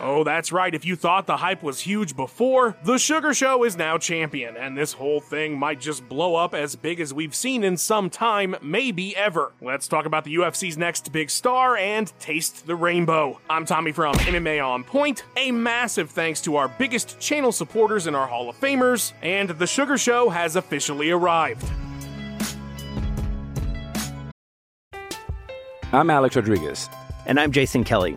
Oh, that's right. If you thought the hype was huge before, the Suga Show is now champion, and this whole thing might just blow up as big as we've seen in some time, maybe ever. Let's talk about the UFC's next big star and taste the rainbow. I'm Tommy from MMA On Point. A massive thanks to our biggest channel supporters and our Hall of Famers, and the Suga Show has officially arrived. I'm Alex Rodriguez. And I'm Jason Kelly.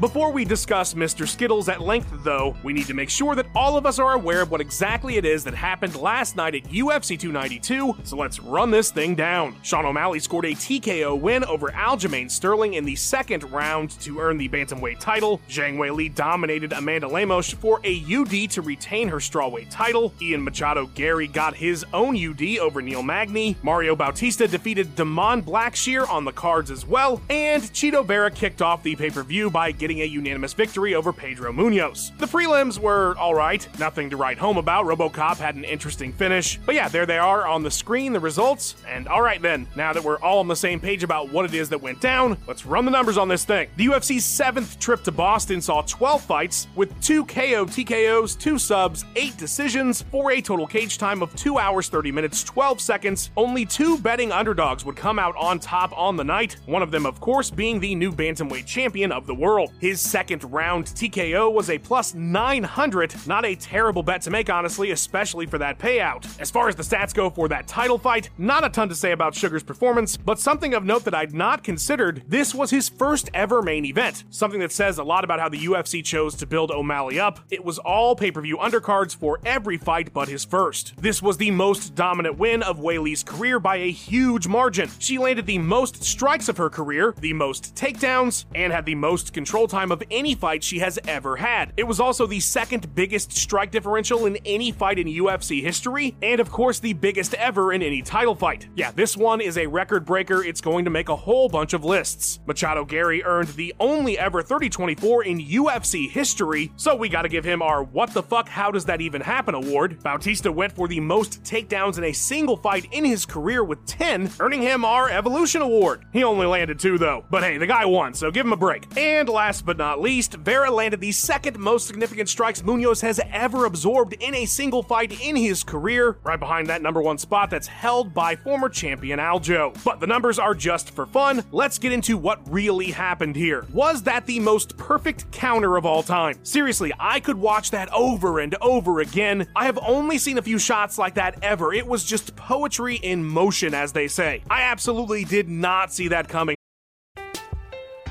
Before we discuss Mr. Skittles at length, though, we need to make sure that all of us are aware of what exactly it is that happened last night at UFC 292, so let's run this thing down. Sean O'Malley scored a TKO win over Aljamain Sterling in the second round to earn the Bantamweight title. Zhang Weili dominated Amanda Lemos for a UD to retain her strawweight title. Ian Machado Garry got his own UD over Neil Magny. Mario Bautista defeated Damon Blackshear on the cards as well, and Chito Vera kicked off the pay-per-view by getting a unanimous victory over Pedro Munoz. The prelims were alright, nothing to write home about. Robocop had an interesting finish. But yeah, there they are on the screen, the results. And alright then, now that we're all on the same page about what it is that went down, let's run the numbers on this thing. The UFC's seventh trip to Boston saw 12 fights, with 2 KO TKOs, 2 subs, 8 decisions, for a total cage time of 2 hours 30 minutes 12 seconds. Only two betting underdogs would come out on top on the night, one of them, of course, being the new Bantamweight champion of the world. His second round TKO was a plus 900, not a terrible bet to make, honestly, especially for that payout. As far as the stats go for that title fight, not a ton to say about Sugar's performance, but something of note that I'd not considered this was his first ever main event. Something that says a lot about how the UFC chose to build O'Malley up. It was all pay per view undercards for every fight but his first. This was the most dominant win of Weili's career by a huge margin. She landed the most strikes of her career, the most takedowns, and had the most control time of any fight she has ever had. It was also the second biggest strike differential in any fight in UFC history, and of course the biggest ever in any title fight. Yeah, this one is a record breaker. It's going to make a whole bunch of lists. Machado Garry earned the only ever 30-24 in UFC history, so we gotta give him our what the fuck how does that even happen award. Bautista went for the most takedowns in a single fight in his career with 10, earning him our Evolution Award. He only landed two though, but hey, the guy won, so give him a break. And last but not least, Vera landed the second most significant strikes Munoz has ever absorbed in a single fight in his career, right behind that number one spot that's held by former champion Aljo. But the numbers are just for fun. Let's get into what really happened here. Was that the most perfect counter of all time? Seriously, I could watch that over and over again. I have only seen a few shots like that ever. It was just poetry in motion, as they say. I absolutely did not see that coming.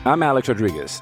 I'm Alex Rodriguez.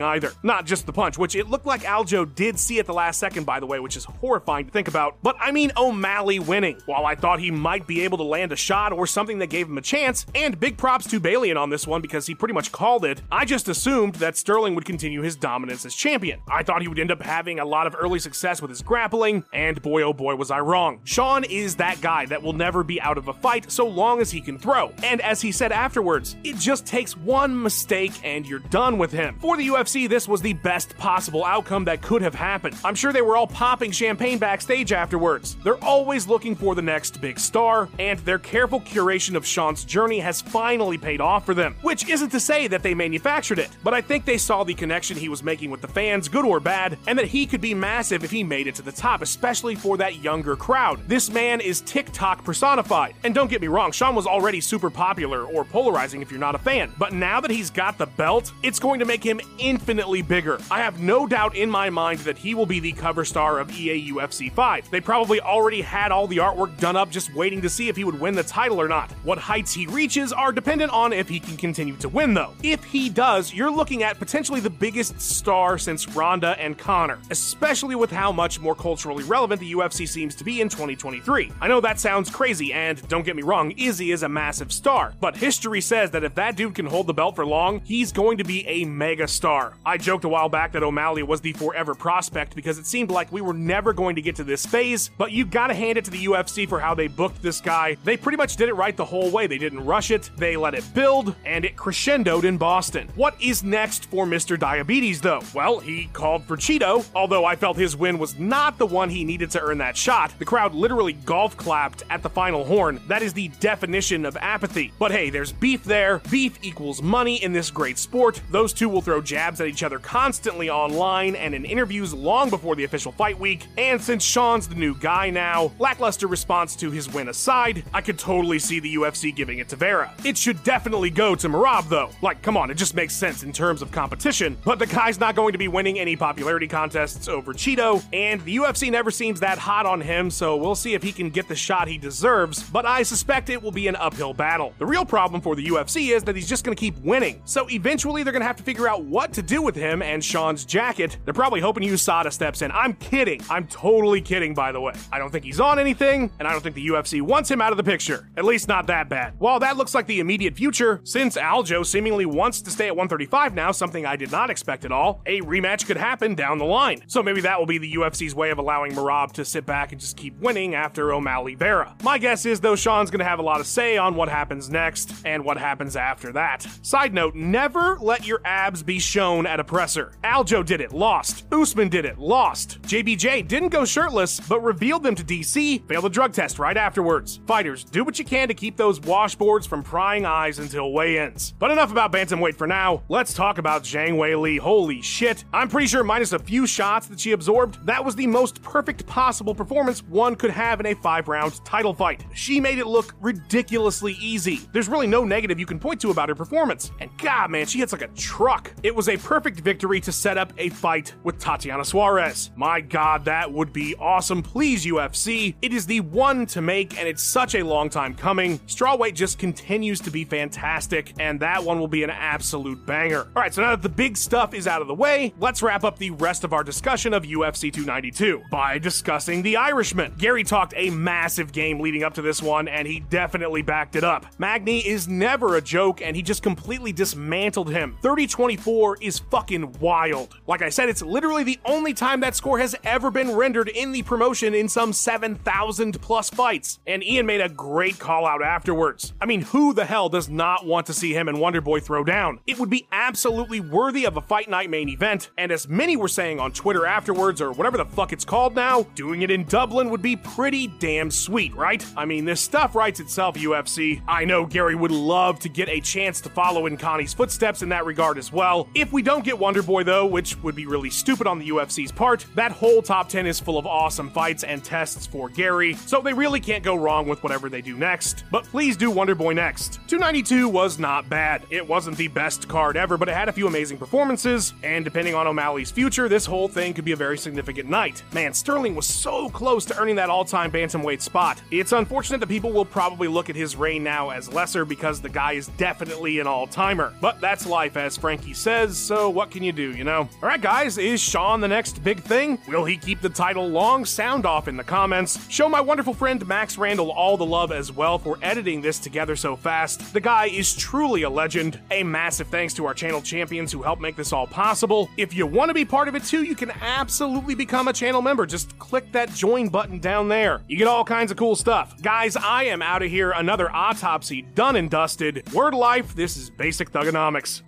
Either. Not just the punch, which it looked like Aljo did see at the last second, by the way, which is horrifying to think about. But I mean O'Malley winning. While I thought he might be able to land a shot or something that gave him a chance, and big props to Balian on this one because he pretty much called it, I just assumed that Sterling would continue his dominance as champion. I thought he would end up having a lot of early success with his grappling, and boy oh boy was I wrong. Sean is that guy that will never be out of a fight so long as he can throw. And as he said afterwards, it just takes one mistake and you're done with him. For the UFC, this was the best possible outcome that could have happened. I'm sure they were all popping champagne backstage afterwards. They're always looking for the next big star, and their careful curation of Sean's journey has finally paid off for them. Which isn't to say that they manufactured it, but I think they saw the connection he was making with the fans, good or bad, and that he could be massive if he made it to the top, especially for that younger crowd. This man is TikTok personified. And don't get me wrong, Sean was already super popular or polarizing if you're not a fan. But now that he's got the belt, it's going to make him infinitely bigger. I have no doubt in my mind that he will be the cover star of EA UFC 5. They probably already had all the artwork done up just waiting to see if he would win the title or not. What heights he reaches are dependent on if he can continue to win, though. If he does, you're looking at potentially the biggest star since Ronda and Conor, especially with how much more culturally relevant the UFC seems to be in 2023. I know that sounds crazy, and don't get me wrong, Izzy is a massive star, but history says that if that dude can hold the belt for long, he's going to be a mega star. I joked a while back that O'Malley was the forever prospect because it seemed like we were never going to get to this phase, but you gotta hand it to the UFC for how they booked this guy. They pretty much did it right the whole way. They didn't rush it, they let it build, and it crescendoed in Boston. What is next for Mr. Diabetes, though? Well, he called for Chito, although I felt his win was not the one he needed to earn that shot. The crowd literally golf clapped at the final horn. That is the definition of apathy. But hey, there's beef there. Beef equals money in this great sport. Those two will throw jabs at each other constantly online and in interviews long before the official fight week. And since Sean's the new guy now, lackluster response to his win aside, I could totally see the UFC giving it to Vera. It should definitely go to Merab though. Like, come on, it just makes sense in terms of competition. But the guy's not going to be winning any popularity contests over Chito, and the UFC never seems that hot on him, so we'll see if he can get the shot he deserves. But I suspect it will be an uphill battle. The real problem for the UFC is that he's just to keep winning. So eventually they're to have to figure out what to do with him and Sean's jacket. They're probably hoping USADA steps in. I'm kidding. I'm totally kidding, by the way. I don't think he's on anything, and I don't think the UFC wants him out of the picture. At least not that bad. While that looks like the immediate future, since Aljo seemingly wants to stay at 135 now, something I did not expect at all, a rematch could happen down the line. So maybe that will be the UFC's way of allowing Merab to sit back and just keep winning after O'Malley Vera. My guess is, though, Sean's to have a lot of say on what happens next and what happens after that. Side note, never let your abs be shown at a presser. Aljo did it, lost. Usman did it, lost. JBJ didn't go shirtless, but revealed them to DC, failed the drug test right afterwards. Fighters, do what you can to keep those washboards from prying eyes until weigh-ins. But enough about bantamweight for now. Let's talk about Zhang Weili. Holy shit. I'm pretty sure minus a few shots that she absorbed, that was the most perfect possible performance one could have in a five-round title fight. She made it look ridiculously easy. There's really no negative you can point to about her performance. And god man, she hits like a truck. It was a perfect victory to set up a fight with Tatiana Suarez. My god, that would be awesome. Please, UFC. It is the one to make, and it's such a long time coming. Strawweight just continues to be fantastic, and that one will be an absolute banger. All right, so now that the big stuff is out of the way, let's wrap up the rest of our discussion of UFC 292 by discussing the Irishman. Garry talked a massive game leading up to this one, and he definitely backed it up. Magny is never a joke, and he just completely dismantled him. 30 24 is fucking wild. Like I said, it's literally the only time that score has ever been rendered in the promotion in some 7,000 plus fights. And Ian made a great call out afterwards. I mean, who the hell does not want to see him and Wonderboy throw down? It would be absolutely worthy of a fight night main event, and as many were saying on Twitter afterwards, or whatever the fuck it's called now, doing it in Dublin would be pretty damn sweet, right? I mean, this stuff writes itself, UFC. I know Garry would love to get a chance to follow in Connie's footsteps in that regard as well. If we don't get Wonder Boy, though, which would be really stupid on the UFC's part, that whole top 10 is full of awesome fights and tests for Garry, so they really can't go wrong with whatever they do next. But please do Wonder Boy next. 292 was not bad. It wasn't the best card ever, but it had a few amazing performances, and depending on O'Malley's future, this whole thing could be a very significant night. Man, Sterling was so close to earning that all time bantamweight spot. It's unfortunate that people will probably look at his reign now as lesser because the guy is definitely an all timer. But that's life, as Frankie says, so what can you do, you know? Alright, guys, is Sean the next big thing? Will he keep the title long? Sound off in the comments. Show my wonderful friend Max Randall all the love as well for editing this together so fast. The guy is truly a legend. A massive thanks to our channel champions who helped make this all possible. If you want to be part of it too, you can absolutely become a channel member. Just click that join button down there. You get all kinds of cool stuff. Guys, I am out of here. Another autopsy done and dusted. Word life, this is basic thugonomics.